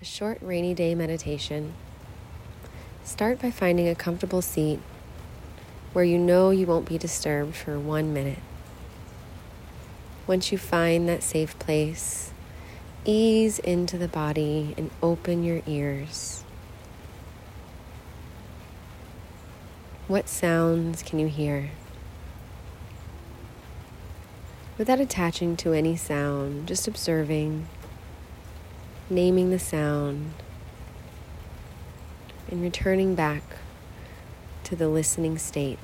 a short rainy day meditation, start by finding a comfortable seat where you know you won't be disturbed for one minute. Once you find that safe place, ease into the body and open your ears. What sounds can you hear? Without attaching to any sound, just observing, naming the sound, and returning back to the listening state.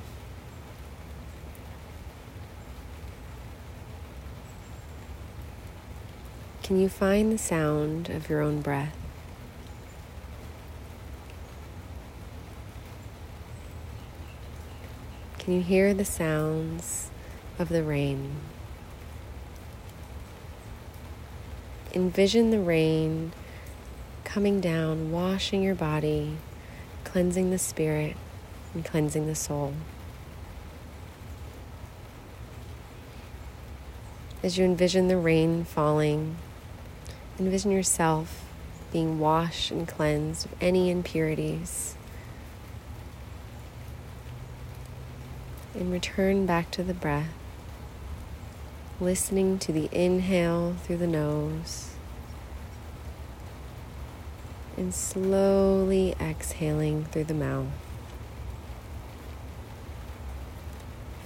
Can you find the sound of your own breath? Can you hear the sounds of the rain? Envision the rain coming down, washing your body, cleansing the spirit, and cleansing the soul. As you envision the rain falling, envision yourself being washed and cleansed of any impurities. And return back to the breath, listening to the inhale through the nose and slowly exhaling through the mouth.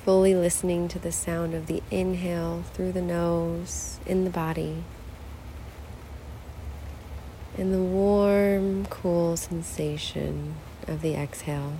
Fully listening to the sound of the inhale through the nose in the body and the warm, cool sensation of the exhale.